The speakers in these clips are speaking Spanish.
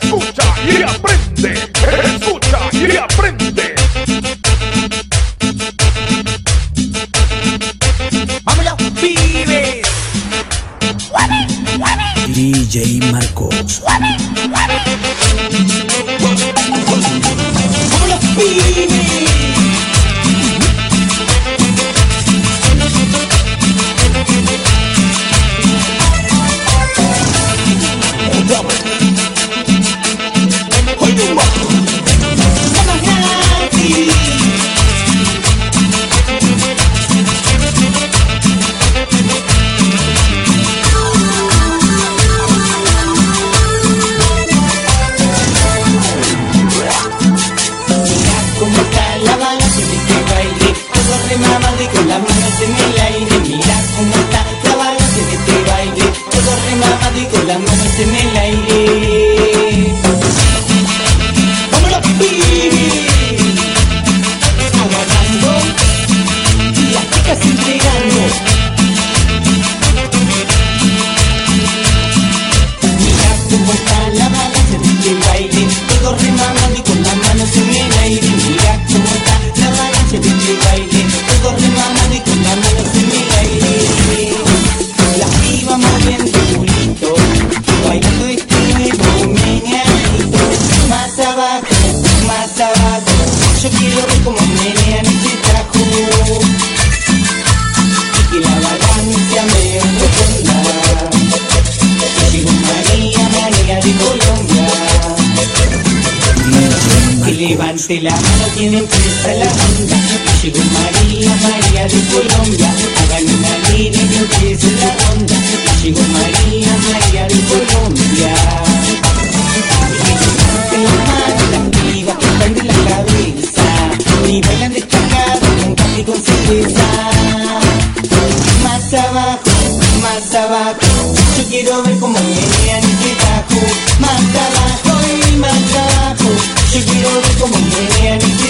Escucha y aprende. Escucha y aprende. Vamos los pibes. DJ Marcos. Está la de este baile Todo remamado y con las manos en el aire Mira cómo está la balanza de este baile Todo remamado y con las manos en el aire levante la mano quien empieza la ronda. Llegó María, María de Colombia. Hagan una línea y empiece la ronda. Llegó María, María de Colombia. Que levanten las manos las pibas que la cabeza. Y bailan destacadas con café y con cerveza más abajo, más abajo. Yo quiero ver cómo menean ese tajo. Más abajo y más abajo. Yo quiero ver cómo menean ese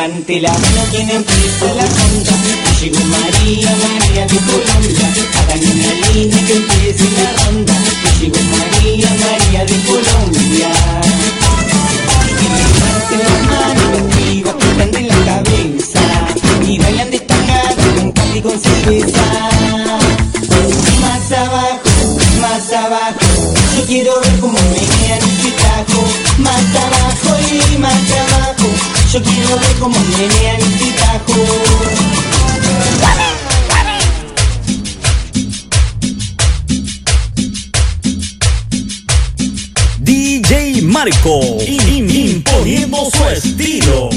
levante la mano quien empieza la ronda. Llegó María, María de Colombia. Hagan una línea que empiece la ronda. Llegó María, María de Colombia. Que levanten las manos las pibas de la cabeza. Y bailan destacadas con café con cerveza. Más abajo, más abajo. Yo quiero ver Yo quiero ver cómo menean ese tajo. DJ Marco. Imponiendo su estilo.